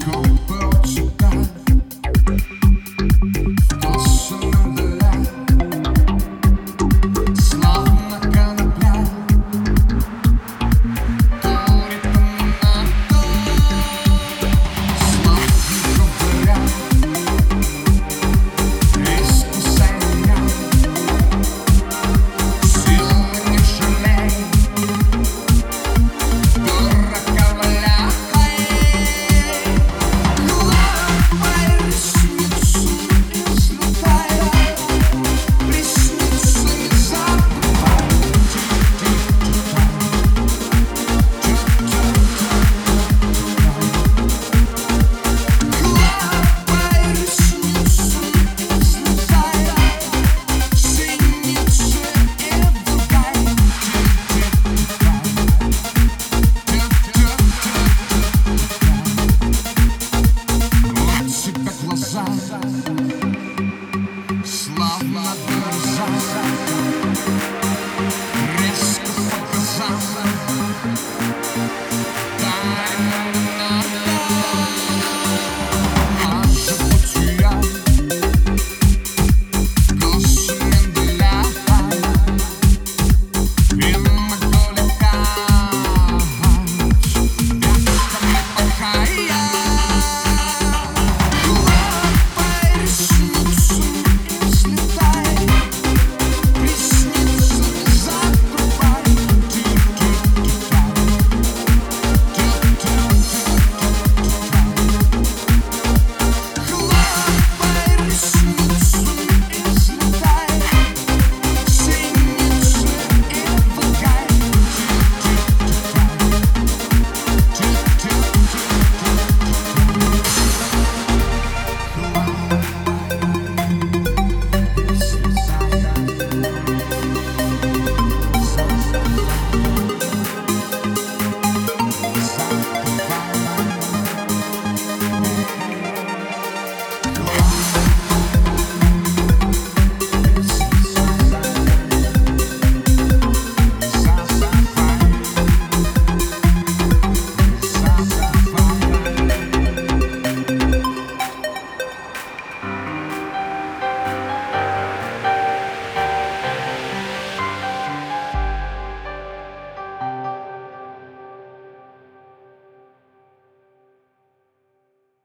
go. Thank you.